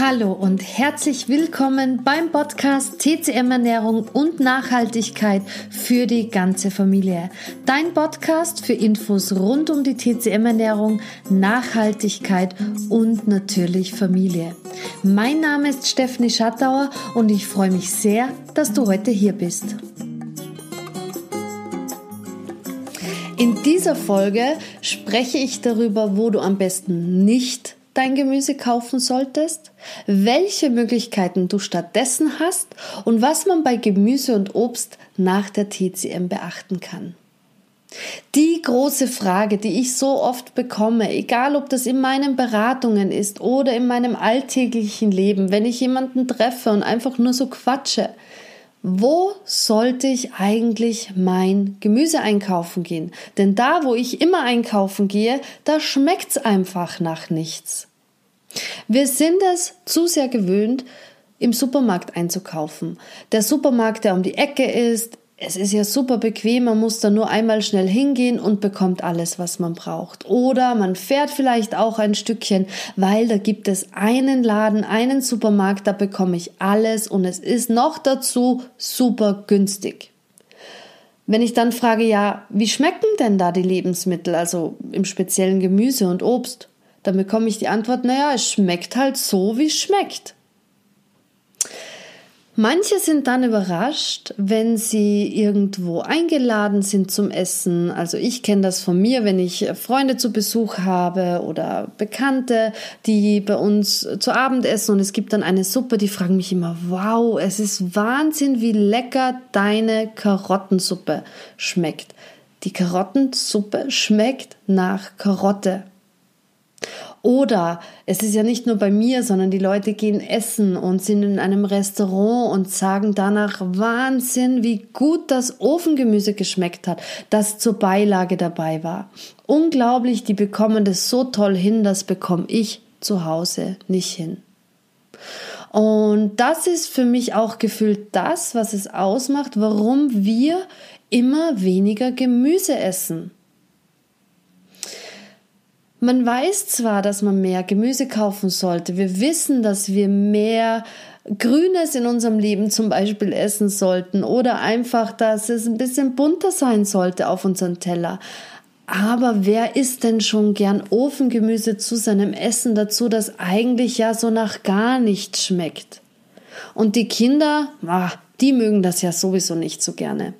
Hallo und herzlich willkommen beim Podcast TCM Ernährung und Nachhaltigkeit für die ganze Familie. Dein Podcast für Infos rund um die TCM Ernährung, Nachhaltigkeit und natürlich Familie. Mein Name ist Stephanie Schattauer und ich freue mich sehr, dass du heute hier bist. In dieser Folge spreche ich darüber, wo du am besten nicht dein Gemüse kaufen solltest, welche Möglichkeiten du stattdessen hast und was man bei Gemüse und Obst nach der TCM beachten kann. Die große Frage, die ich so oft bekomme, egal ob das in meinen Beratungen ist oder in meinem alltäglichen Leben, wenn ich jemanden treffe und einfach nur so quatsche, wo sollte ich eigentlich mein Gemüse einkaufen gehen? Denn da, wo ich immer einkaufen gehe, da schmeckt's einfach nach nichts. Wir sind es zu sehr gewöhnt, im Supermarkt einzukaufen. Der Supermarkt, der um die Ecke ist, es ist ja super bequem, man muss da nur einmal schnell hingehen und bekommt alles, was man braucht. Oder man fährt vielleicht auch ein Stückchen, weil da gibt es einen Laden, einen Supermarkt, da bekomme ich alles und es ist noch dazu super günstig. Wenn ich dann frage, ja, wie schmecken denn da die Lebensmittel, also im speziellen Gemüse und Obst? Dann bekomme ich die Antwort, naja, es schmeckt halt so, wie es schmeckt. Manche sind dann überrascht, wenn sie irgendwo eingeladen sind zum Essen. Also ich kenne das von mir, wenn ich Freunde zu Besuch habe oder Bekannte, die bei uns zu Abend essen und es gibt dann eine Suppe, die fragen mich immer, wow, es ist Wahnsinn, wie lecker deine Karottensuppe schmeckt. Die Karottensuppe schmeckt nach Karotte. Oder es ist ja nicht nur bei mir, sondern die Leute gehen essen und sind in einem Restaurant und sagen danach Wahnsinn, wie gut das Ofengemüse geschmeckt hat, das zur Beilage dabei war. Unglaublich, die bekommen das so toll hin, das bekomme ich zu Hause nicht hin. Und das ist für mich auch gefühlt das, was es ausmacht, warum wir immer weniger Gemüse essen. Man weiß zwar, dass man mehr Gemüse kaufen sollte. Wir wissen, dass wir mehr Grünes in unserem Leben zum Beispiel essen sollten oder einfach, dass es ein bisschen bunter sein sollte auf unserem Teller. Aber wer isst denn schon gern Ofengemüse zu seinem Essen dazu, das eigentlich ja so nach gar nichts schmeckt? Und die Kinder, ah, die mögen das ja sowieso nicht so gerne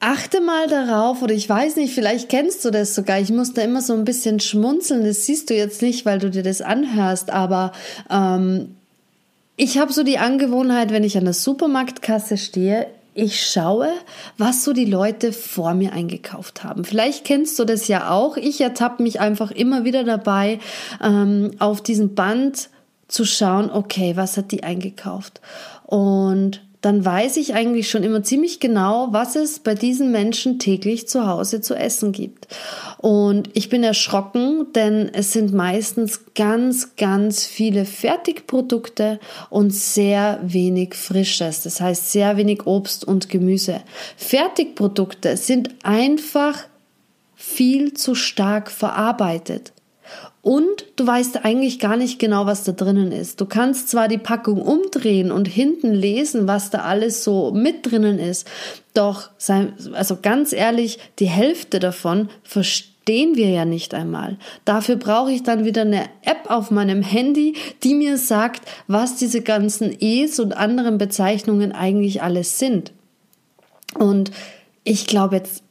achte mal darauf, oder ich weiß nicht, vielleicht kennst du das sogar. Ich muss da immer so ein bisschen schmunzeln. Das siehst du jetzt nicht, weil du dir das anhörst, aber ähm, ich habe so die Angewohnheit, wenn ich an der Supermarktkasse stehe, ich schaue, was so die Leute vor mir eingekauft haben. Vielleicht kennst du das ja auch. Ich ertappe mich einfach immer wieder dabei, ähm, auf diesem Band zu schauen, okay, was hat die eingekauft? Und dann weiß ich eigentlich schon immer ziemlich genau, was es bei diesen Menschen täglich zu Hause zu essen gibt. Und ich bin erschrocken, denn es sind meistens ganz, ganz viele Fertigprodukte und sehr wenig Frisches. Das heißt sehr wenig Obst und Gemüse. Fertigprodukte sind einfach viel zu stark verarbeitet. Und du weißt eigentlich gar nicht genau, was da drinnen ist. Du kannst zwar die Packung umdrehen und hinten lesen, was da alles so mit drinnen ist, doch, also ganz ehrlich, die Hälfte davon verstehen wir ja nicht einmal. Dafür brauche ich dann wieder eine App auf meinem Handy, die mir sagt, was diese ganzen E's und anderen Bezeichnungen eigentlich alles sind. Und ich glaube jetzt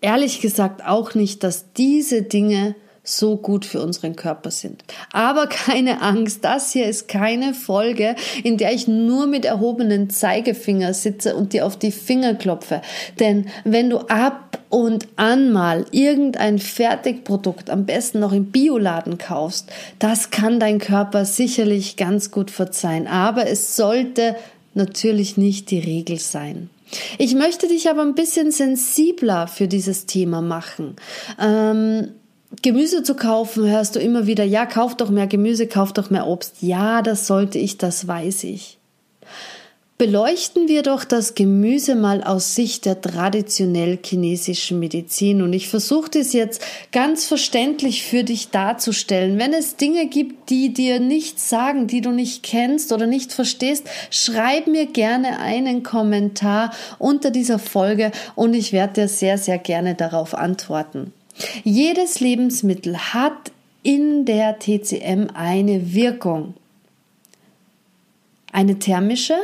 ehrlich gesagt auch nicht, dass diese Dinge so gut für unseren Körper sind. Aber keine Angst, das hier ist keine Folge, in der ich nur mit erhobenen Zeigefinger sitze und dir auf die Finger klopfe. Denn wenn du ab und an mal irgendein Fertigprodukt, am besten noch im Bioladen kaufst, das kann dein Körper sicherlich ganz gut verzeihen. Aber es sollte natürlich nicht die Regel sein. Ich möchte dich aber ein bisschen sensibler für dieses Thema machen. Ähm, Gemüse zu kaufen, hörst du immer wieder, ja, kauf doch mehr Gemüse, kauf doch mehr Obst. Ja, das sollte ich, das weiß ich. Beleuchten wir doch das Gemüse mal aus Sicht der traditionell chinesischen Medizin. Und ich versuche das jetzt ganz verständlich für dich darzustellen. Wenn es Dinge gibt, die dir nichts sagen, die du nicht kennst oder nicht verstehst, schreib mir gerne einen Kommentar unter dieser Folge und ich werde dir sehr, sehr gerne darauf antworten. Jedes Lebensmittel hat in der TCM eine Wirkung. Eine thermische,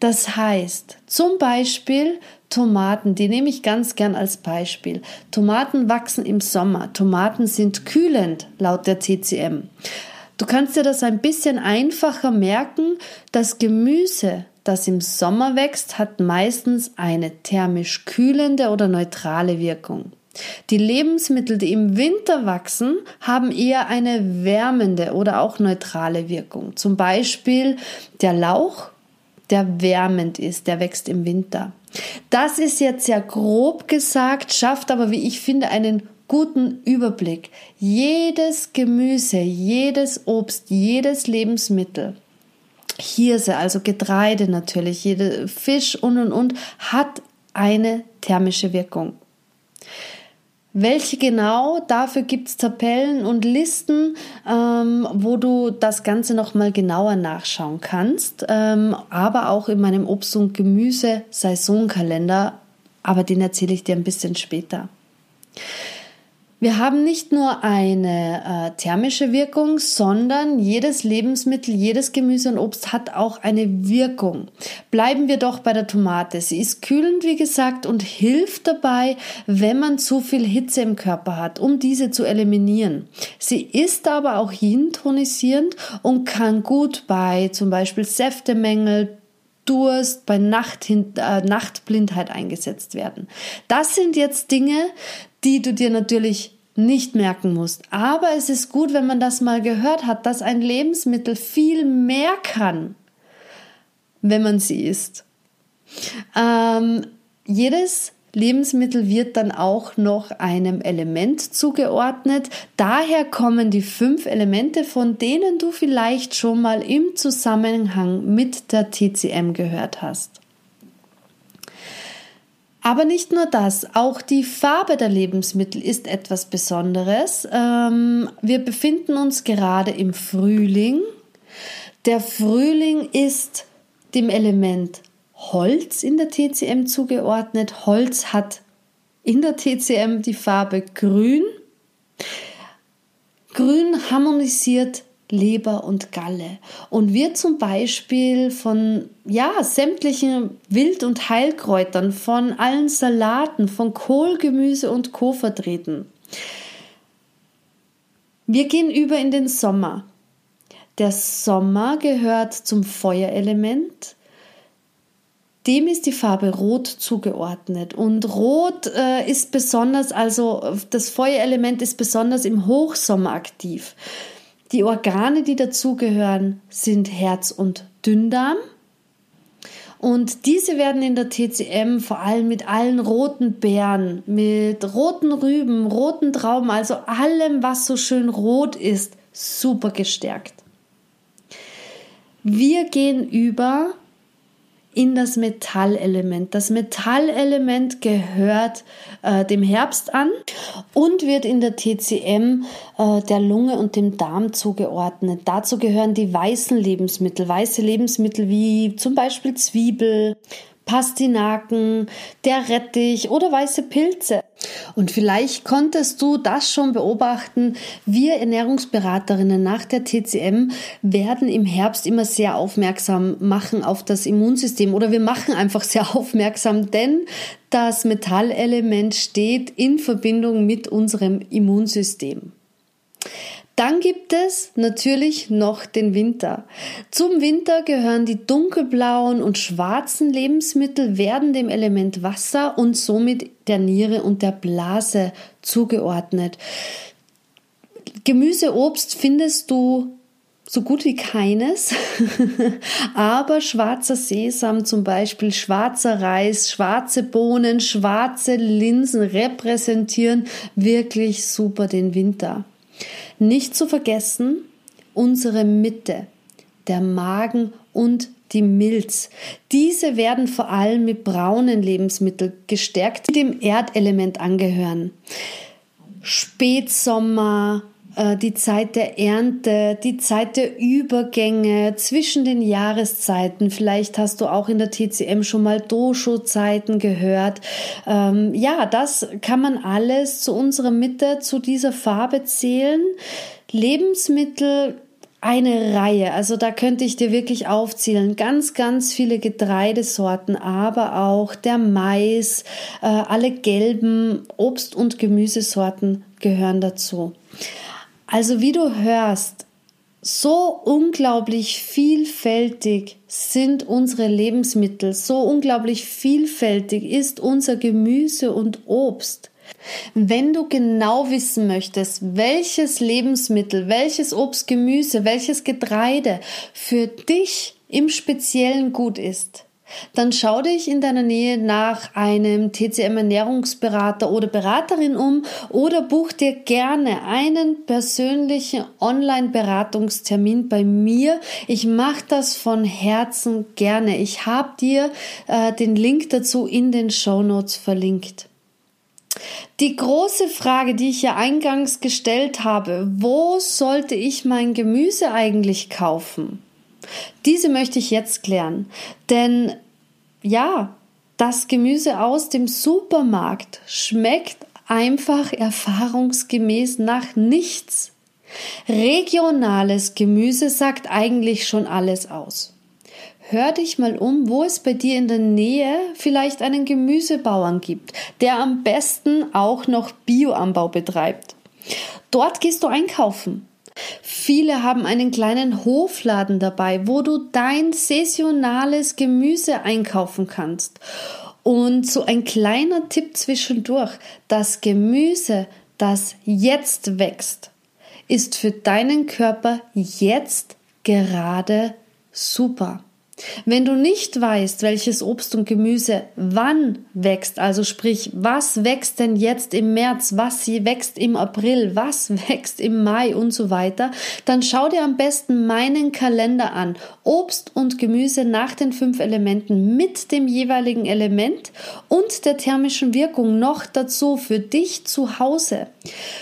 das heißt, zum Beispiel Tomaten, die nehme ich ganz gern als Beispiel. Tomaten wachsen im Sommer. Tomaten sind kühlend laut der TCM. Du kannst dir das ein bisschen einfacher merken. Das Gemüse, das im Sommer wächst, hat meistens eine thermisch kühlende oder neutrale Wirkung. Die Lebensmittel, die im Winter wachsen, haben eher eine wärmende oder auch neutrale Wirkung. Zum Beispiel der Lauch der wärmend ist, der wächst im Winter. Das ist jetzt sehr grob gesagt, schafft aber, wie ich finde, einen guten Überblick. Jedes Gemüse, jedes Obst, jedes Lebensmittel, Hirse, also Getreide natürlich, jede Fisch und und und, hat eine thermische Wirkung. Welche genau? Dafür gibt es Tabellen und Listen, ähm, wo du das Ganze nochmal genauer nachschauen kannst. Ähm, aber auch in meinem Obst- und Gemüse-Saisonkalender. Aber den erzähle ich dir ein bisschen später. Wir haben nicht nur eine äh, thermische Wirkung, sondern jedes Lebensmittel, jedes Gemüse und Obst hat auch eine Wirkung. Bleiben wir doch bei der Tomate. Sie ist kühlend, wie gesagt, und hilft dabei, wenn man zu viel Hitze im Körper hat, um diese zu eliminieren. Sie ist aber auch yin-tonisierend und kann gut bei zum Beispiel Säftemängel, Durst, bei Nacht, äh, Nachtblindheit eingesetzt werden. Das sind jetzt Dinge, die du dir natürlich nicht merken musst. Aber es ist gut, wenn man das mal gehört hat, dass ein Lebensmittel viel mehr kann, wenn man sie isst. Ähm, jedes Lebensmittel wird dann auch noch einem Element zugeordnet. Daher kommen die fünf Elemente, von denen du vielleicht schon mal im Zusammenhang mit der TCM gehört hast. Aber nicht nur das, auch die Farbe der Lebensmittel ist etwas Besonderes. Ähm, wir befinden uns gerade im Frühling. Der Frühling ist dem Element Holz in der TCM zugeordnet. Holz hat in der TCM die Farbe Grün. Grün harmonisiert Leber und Galle und wird zum Beispiel von ja, sämtlichen Wild- und Heilkräutern, von allen Salaten, von Kohl, Gemüse und Co. vertreten. Wir gehen über in den Sommer. Der Sommer gehört zum Feuerelement. Dem ist die Farbe Rot zugeordnet. Und Rot äh, ist besonders, also das Feuerelement ist besonders im Hochsommer aktiv. Die Organe, die dazugehören, sind Herz und Dünndarm. Und diese werden in der TCM vor allem mit allen roten Beeren, mit roten Rüben, roten Trauben, also allem, was so schön rot ist, super gestärkt. Wir gehen über in das Metallelement. Das Metallelement gehört äh, dem Herbst an und wird in der TCM äh, der Lunge und dem Darm zugeordnet. Dazu gehören die weißen Lebensmittel, weiße Lebensmittel wie zum Beispiel Zwiebel, Pastinaken, der Rettich oder weiße Pilze. Und vielleicht konntest du das schon beobachten. Wir Ernährungsberaterinnen nach der TCM werden im Herbst immer sehr aufmerksam machen auf das Immunsystem oder wir machen einfach sehr aufmerksam, denn das Metallelement steht in Verbindung mit unserem Immunsystem. Dann gibt es natürlich noch den Winter. Zum Winter gehören die dunkelblauen und schwarzen Lebensmittel, werden dem Element Wasser und somit der Niere und der Blase zugeordnet. Gemüse, Obst findest du so gut wie keines, aber schwarzer Sesam zum Beispiel, schwarzer Reis, schwarze Bohnen, schwarze Linsen repräsentieren wirklich super den Winter. Nicht zu vergessen unsere Mitte, der Magen und die Milz. Diese werden vor allem mit braunen Lebensmitteln gestärkt, die dem Erdelement angehören. Spätsommer, die Zeit der Ernte, die Zeit der Übergänge zwischen den Jahreszeiten. Vielleicht hast du auch in der TCM schon mal Dosho-Zeiten gehört. Ähm, ja, das kann man alles zu unserer Mitte, zu dieser Farbe zählen. Lebensmittel eine Reihe. Also da könnte ich dir wirklich aufzählen. Ganz, ganz viele Getreidesorten, aber auch der Mais, äh, alle gelben Obst- und Gemüsesorten gehören dazu. Also wie du hörst, so unglaublich vielfältig sind unsere Lebensmittel, so unglaublich vielfältig ist unser Gemüse und Obst. Wenn du genau wissen möchtest, welches Lebensmittel, welches Obst, Gemüse, welches Getreide für dich im Speziellen gut ist, dann schau dich in deiner Nähe nach einem TCM Ernährungsberater oder Beraterin um oder buch dir gerne einen persönlichen Online-Beratungstermin bei mir. Ich mache das von Herzen gerne. Ich habe dir äh, den Link dazu in den Show Notes verlinkt. Die große Frage, die ich ja eingangs gestellt habe, wo sollte ich mein Gemüse eigentlich kaufen? Diese möchte ich jetzt klären, denn ja, das Gemüse aus dem Supermarkt schmeckt einfach erfahrungsgemäß nach nichts. Regionales Gemüse sagt eigentlich schon alles aus. Hör dich mal um, wo es bei dir in der Nähe vielleicht einen Gemüsebauern gibt, der am besten auch noch Bioanbau betreibt. Dort gehst du einkaufen. Viele haben einen kleinen Hofladen dabei, wo du dein saisonales Gemüse einkaufen kannst. Und so ein kleiner Tipp zwischendurch, das Gemüse, das jetzt wächst, ist für deinen Körper jetzt gerade super. Wenn du nicht weißt, welches Obst und Gemüse wann wächst, also sprich, was wächst denn jetzt im März, was wächst im April, was wächst im Mai und so weiter, dann schau dir am besten meinen Kalender an. Obst und Gemüse nach den fünf Elementen mit dem jeweiligen Element und der thermischen Wirkung noch dazu für dich zu Hause.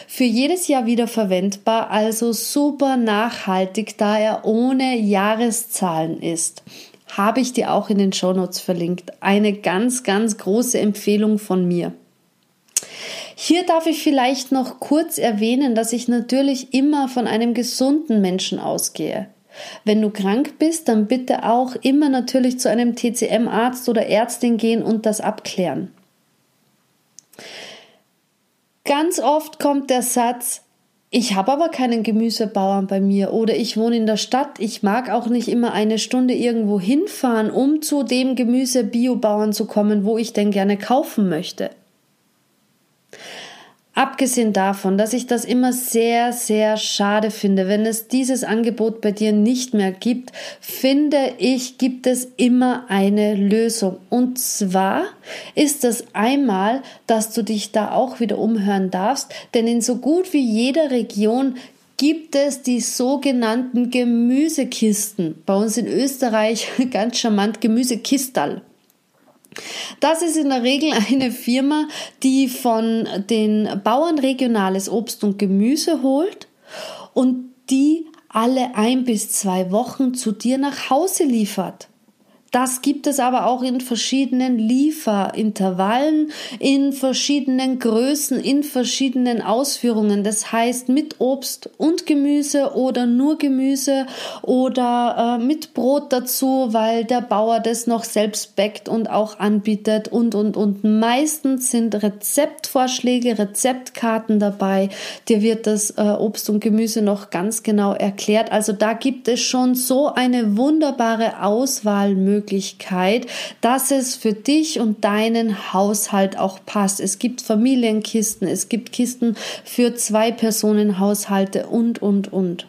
Für jedes Jahr wieder verwendbar, also super nachhaltig, da er ohne Jahreszahlen ist habe ich dir auch in den Shownotes verlinkt. Eine ganz, ganz große Empfehlung von mir. Hier darf ich vielleicht noch kurz erwähnen, dass ich natürlich immer von einem gesunden Menschen ausgehe. Wenn du krank bist, dann bitte auch immer natürlich zu einem TCM-Arzt oder Ärztin gehen und das abklären. Ganz oft kommt der Satz, ich habe aber keinen Gemüsebauern bei mir oder ich wohne in der Stadt. Ich mag auch nicht immer eine Stunde irgendwo hinfahren, um zu dem Gemüse-Biobauern zu kommen, wo ich denn gerne kaufen möchte. Abgesehen davon, dass ich das immer sehr, sehr schade finde, wenn es dieses Angebot bei dir nicht mehr gibt, finde ich, gibt es immer eine Lösung. Und zwar ist es einmal, dass du dich da auch wieder umhören darfst, denn in so gut wie jeder Region gibt es die sogenannten Gemüsekisten. Bei uns in Österreich ganz charmant Gemüsekistal. Das ist in der Regel eine Firma, die von den Bauern regionales Obst und Gemüse holt und die alle ein bis zwei Wochen zu dir nach Hause liefert. Das gibt es aber auch in verschiedenen Lieferintervallen, in verschiedenen Größen, in verschiedenen Ausführungen. Das heißt mit Obst und Gemüse oder nur Gemüse oder äh, mit Brot dazu, weil der Bauer das noch selbst backt und auch anbietet und und und. Meistens sind Rezeptvorschläge, Rezeptkarten dabei. Dir wird das äh, Obst und Gemüse noch ganz genau erklärt. Also da gibt es schon so eine wunderbare Auswahlmöglichkeit Möglichkeit, dass es für dich und deinen Haushalt auch passt. Es gibt Familienkisten, es gibt Kisten für zwei Personen Haushalte und, und, und.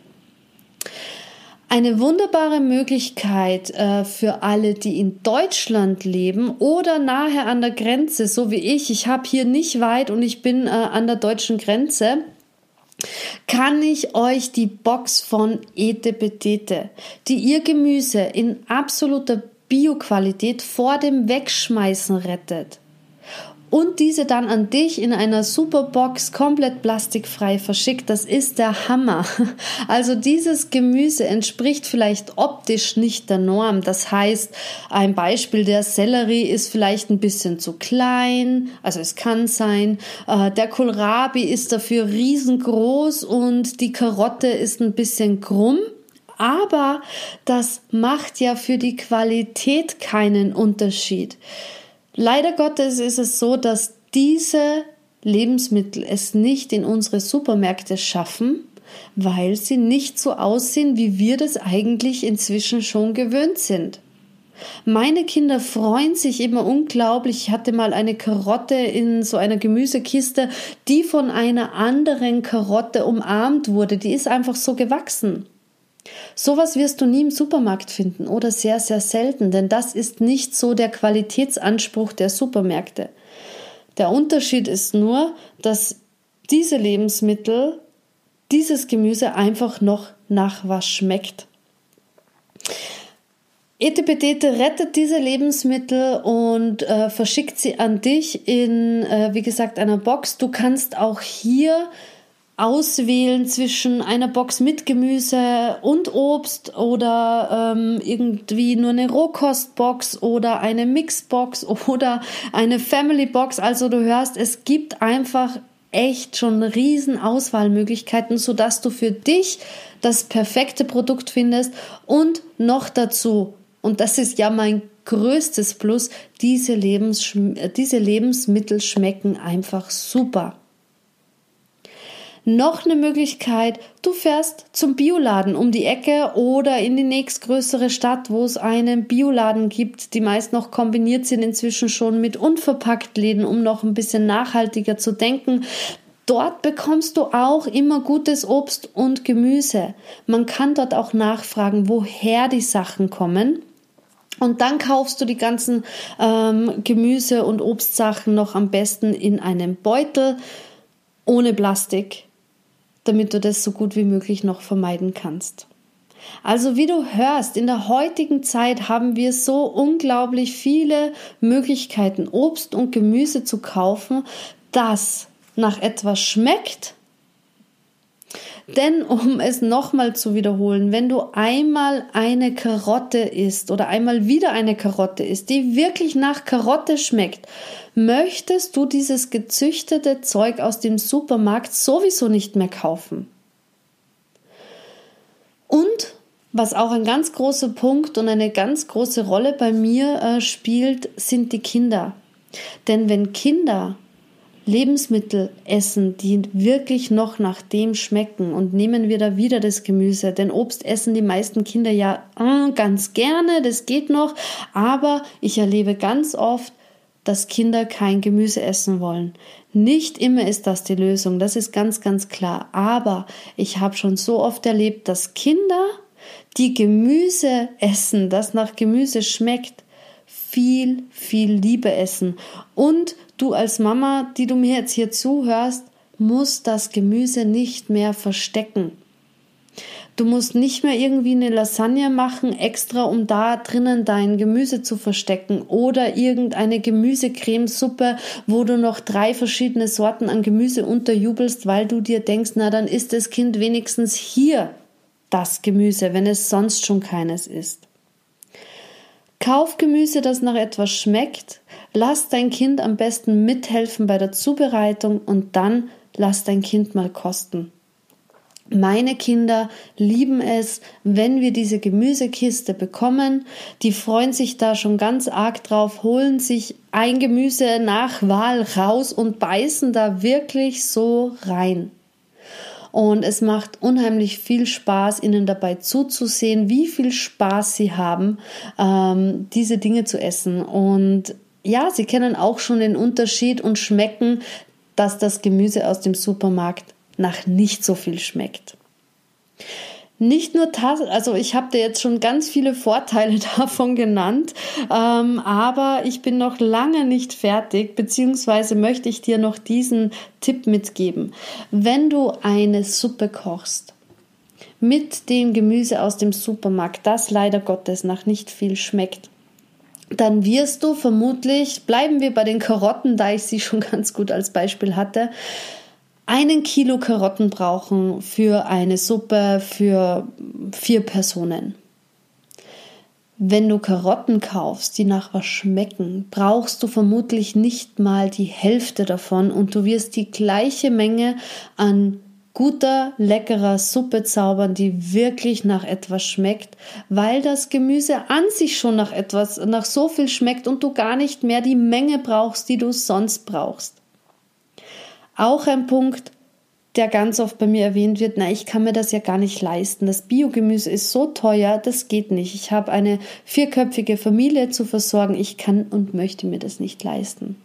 Eine wunderbare Möglichkeit äh, für alle, die in Deutschland leben oder nahe an der Grenze, so wie ich. Ich habe hier nicht weit und ich bin äh, an der deutschen Grenze kann ich euch die Box von Ete Betete, die ihr Gemüse in absoluter Bioqualität vor dem Wegschmeißen rettet, und diese dann an dich in einer Superbox komplett plastikfrei verschickt. Das ist der Hammer. Also dieses Gemüse entspricht vielleicht optisch nicht der Norm. Das heißt, ein Beispiel, der Sellerie ist vielleicht ein bisschen zu klein, also es kann sein. Äh, der Kohlrabi ist dafür riesengroß und die Karotte ist ein bisschen krumm. Aber das macht ja für die Qualität keinen Unterschied. Leider Gottes ist es so, dass diese Lebensmittel es nicht in unsere Supermärkte schaffen, weil sie nicht so aussehen, wie wir das eigentlich inzwischen schon gewöhnt sind. Meine Kinder freuen sich immer unglaublich. Ich hatte mal eine Karotte in so einer Gemüsekiste, die von einer anderen Karotte umarmt wurde. Die ist einfach so gewachsen. Sowas wirst du nie im Supermarkt finden oder sehr, sehr selten, denn das ist nicht so der Qualitätsanspruch der Supermärkte. Der Unterschied ist nur, dass diese Lebensmittel, dieses Gemüse einfach noch nach was schmeckt. Etepetete rettet diese Lebensmittel und äh, verschickt sie an dich in, äh, wie gesagt, einer Box. Du kannst auch hier auswählen zwischen einer Box mit Gemüse und Obst oder ähm, irgendwie nur eine Rohkostbox oder eine Mixbox oder eine Family Box. Also du hörst, es gibt einfach echt schon riesen Auswahlmöglichkeiten, sodass du für dich das perfekte Produkt findest und noch dazu, und das ist ja mein größtes Plus, diese, Lebens diese Lebensmittel schmecken einfach super. Noch eine Möglichkeit, du fährst zum Bioladen um die Ecke oder in die nächstgrößere Stadt, wo es einen Bioladen gibt. Die meist noch kombiniert sind inzwischen schon mit Unverpacktläden, um noch ein bisschen nachhaltiger zu denken. Dort bekommst du auch immer gutes Obst und Gemüse. Man kann dort auch nachfragen, woher die Sachen kommen. Und dann kaufst du die ganzen ähm, Gemüse- und Obstsachen noch am besten in einem Beutel ohne Plastik damit du das so gut wie möglich noch vermeiden kannst. Also wie du hörst, in der heutigen Zeit haben wir so unglaublich viele Möglichkeiten, Obst und Gemüse zu kaufen, das nach etwas schmeckt, denn um es nochmal zu wiederholen, wenn du einmal eine Karotte isst oder einmal wieder eine Karotte isst, die wirklich nach Karotte schmeckt, möchtest du dieses gezüchtete Zeug aus dem Supermarkt sowieso nicht mehr kaufen. Und was auch ein ganz großer Punkt und eine ganz große Rolle bei mir äh, spielt, sind die Kinder. Denn wenn Kinder Lebensmittel essen, die wirklich noch nach dem schmecken und nehmen wir da wieder das Gemüse, denn Obst essen die meisten Kinder ja äh, ganz gerne, das geht noch, aber ich erlebe ganz oft, dass Kinder kein Gemüse essen wollen. Nicht immer ist das die Lösung, das ist ganz, ganz klar. Aber ich habe schon so oft erlebt, dass Kinder, die Gemüse essen, das nach Gemüse schmeckt, viel, viel Liebe essen. Und du als Mama, die du mir jetzt hier zuhörst, musst das Gemüse nicht mehr verstecken. Du musst nicht mehr irgendwie eine Lasagne machen, extra um da drinnen dein Gemüse zu verstecken oder irgendeine Gemüsecremesuppe, wo du noch drei verschiedene Sorten an Gemüse unterjubelst, weil du dir denkst, na dann ist das Kind wenigstens hier das Gemüse, wenn es sonst schon keines ist. Kauf Gemüse, das nach etwas schmeckt, lass dein Kind am besten mithelfen bei der Zubereitung und dann lass dein Kind mal kosten. Meine Kinder lieben es, wenn wir diese Gemüsekiste bekommen. Die freuen sich da schon ganz arg drauf, holen sich ein Gemüse nach Wahl raus und beißen da wirklich so rein. Und es macht unheimlich viel Spaß, ihnen dabei zuzusehen, wie viel Spaß sie haben, ähm, diese Dinge zu essen. Und ja, sie kennen auch schon den Unterschied und schmecken, dass das Gemüse aus dem Supermarkt nach nicht so viel schmeckt. Nicht nur das, also ich habe dir jetzt schon ganz viele Vorteile davon genannt, ähm, aber ich bin noch lange nicht fertig, beziehungsweise möchte ich dir noch diesen Tipp mitgeben. Wenn du eine Suppe kochst, mit dem Gemüse aus dem Supermarkt, das leider Gottes nach nicht viel schmeckt, dann wirst du vermutlich, bleiben wir bei den Karotten, da ich sie schon ganz gut als Beispiel hatte, einen Kilo Karotten brauchen für eine Suppe für vier Personen. Wenn du Karotten kaufst, die nach was schmecken, brauchst du vermutlich nicht mal die Hälfte davon und du wirst die gleiche Menge an guter, leckerer Suppe zaubern, die wirklich nach etwas schmeckt, weil das Gemüse an sich schon nach etwas, nach so viel schmeckt und du gar nicht mehr die Menge brauchst, die du sonst brauchst. Auch ein Punkt, der ganz oft bei mir erwähnt wird, na, ich kann mir das ja gar nicht leisten. Das Biogemüse ist so teuer, das geht nicht. Ich habe eine vierköpfige Familie zu versorgen, ich kann und möchte mir das nicht leisten.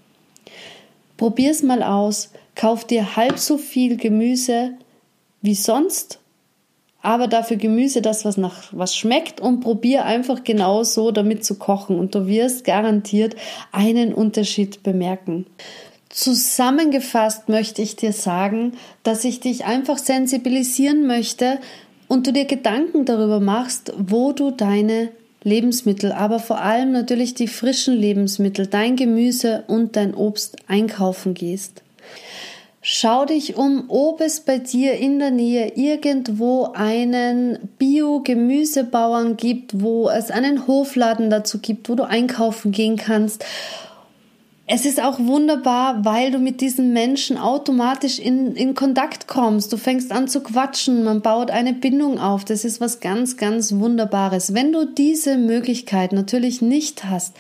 Probier's mal aus, kauf dir halb so viel Gemüse wie sonst, aber dafür Gemüse, das was nach was schmeckt und probier einfach genau so damit zu kochen und du wirst garantiert einen Unterschied bemerken. Zusammengefasst möchte ich dir sagen, dass ich dich einfach sensibilisieren möchte und du dir Gedanken darüber machst, wo du deine Lebensmittel, aber vor allem natürlich die frischen Lebensmittel, dein Gemüse und dein Obst einkaufen gehst. Schau dich um, ob es bei dir in der Nähe irgendwo einen Bio-Gemüsebauern gibt, wo es einen Hofladen dazu gibt, wo du einkaufen gehen kannst es ist auch wunderbar, weil du mit diesen Menschen automatisch in, in Kontakt kommst. Du fängst an zu quatschen, man baut eine Bindung auf. Das ist was ganz, ganz Wunderbares. Wenn du diese Möglichkeit natürlich nicht hast,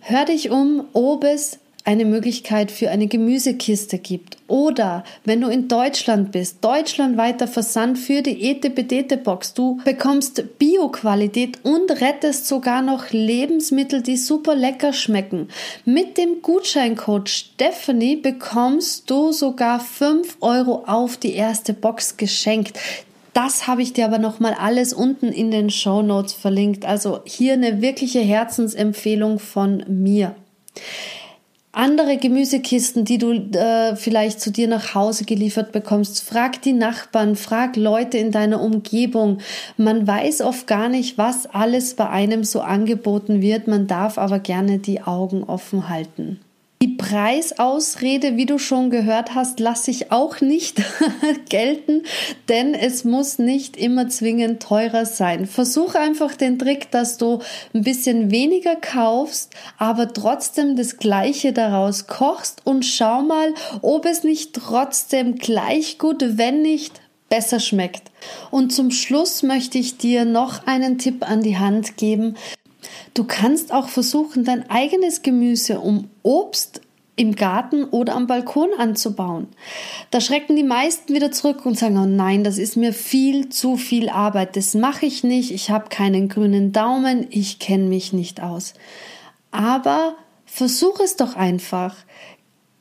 hör dich um, ob es eine Möglichkeit für eine Gemüsekiste gibt. Oder wenn du in Deutschland bist, deutschlandweiter Versand für die Ete-Bedete-Box. Du bekommst Bio-Qualität und rettest sogar noch Lebensmittel, die super lecker schmecken. Mit dem Gutscheincode Stephanie bekommst du sogar 5 Euro auf die erste Box geschenkt. Das habe ich dir aber nochmal alles unten in den Show Notes verlinkt. Also hier eine wirkliche Herzensempfehlung von mir andere Gemüsekisten, die du äh, vielleicht zu dir nach Hause geliefert bekommst. Frag die Nachbarn, frag Leute in deiner Umgebung. Man weiß oft gar nicht, was alles bei einem so angeboten wird. Man darf aber gerne die Augen offen halten. Die Preisausrede, wie du schon gehört hast, lasse ich auch nicht gelten, denn es muss nicht immer zwingend teurer sein. Versuch einfach den Trick, dass du ein bisschen weniger kaufst, aber trotzdem das Gleiche daraus kochst und schau mal, ob es nicht trotzdem gleich gut, wenn nicht besser schmeckt. Und zum Schluss möchte ich dir noch einen Tipp an die Hand geben. Du kannst auch versuchen, dein eigenes Gemüse um Obst im Garten oder am Balkon anzubauen. Da schrecken die meisten wieder zurück und sagen, oh nein, das ist mir viel zu viel Arbeit, das mache ich nicht, ich habe keinen grünen Daumen, ich kenne mich nicht aus. Aber versuch es doch einfach.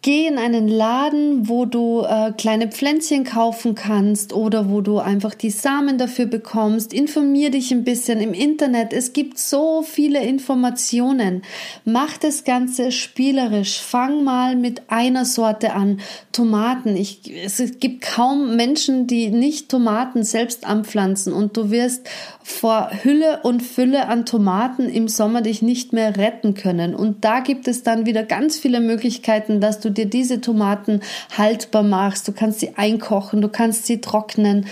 Geh in einen Laden, wo du äh, kleine Pflänzchen kaufen kannst oder wo du einfach die Samen dafür bekommst. Informier dich ein bisschen im Internet. Es gibt so viele Informationen. Mach das Ganze spielerisch. Fang mal mit einer Sorte an. Tomaten. Ich, es gibt kaum Menschen, die nicht Tomaten selbst anpflanzen und du wirst vor Hülle und Fülle an Tomaten im Sommer dich nicht mehr retten können. Und da gibt es dann wieder ganz viele Möglichkeiten, dass du du dir diese Tomaten haltbar machst. Du kannst sie einkochen, du kannst sie trocknen.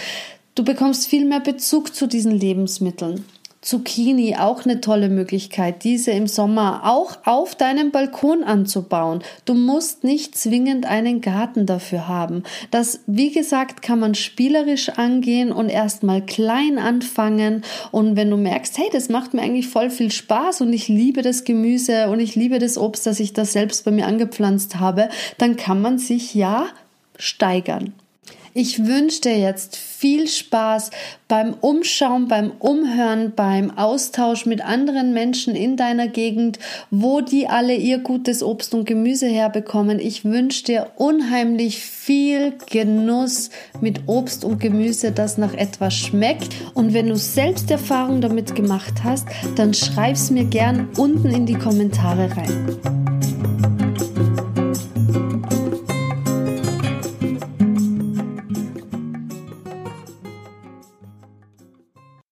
Du bekommst viel mehr Bezug zu diesen Lebensmitteln. Zucchini auch eine tolle Möglichkeit, diese im Sommer auch auf deinem Balkon anzubauen. Du musst nicht zwingend einen Garten dafür haben. Das, wie gesagt, kann man spielerisch angehen und erstmal klein anfangen. Und wenn du merkst, hey, das macht mir eigentlich voll viel Spaß und ich liebe das Gemüse und ich liebe das Obst, das ich da selbst bei mir angepflanzt habe, dann kann man sich ja steigern. Ich wünsche dir jetzt viel Spaß beim Umschauen, beim Umhören, beim Austausch mit anderen Menschen in deiner Gegend, wo die alle ihr gutes Obst und Gemüse herbekommen. Ich wünsche dir unheimlich viel Genuss mit Obst und Gemüse, das nach etwas schmeckt. Und wenn du selbst Erfahrung damit gemacht hast, dann schreib's mir gern unten in die Kommentare rein.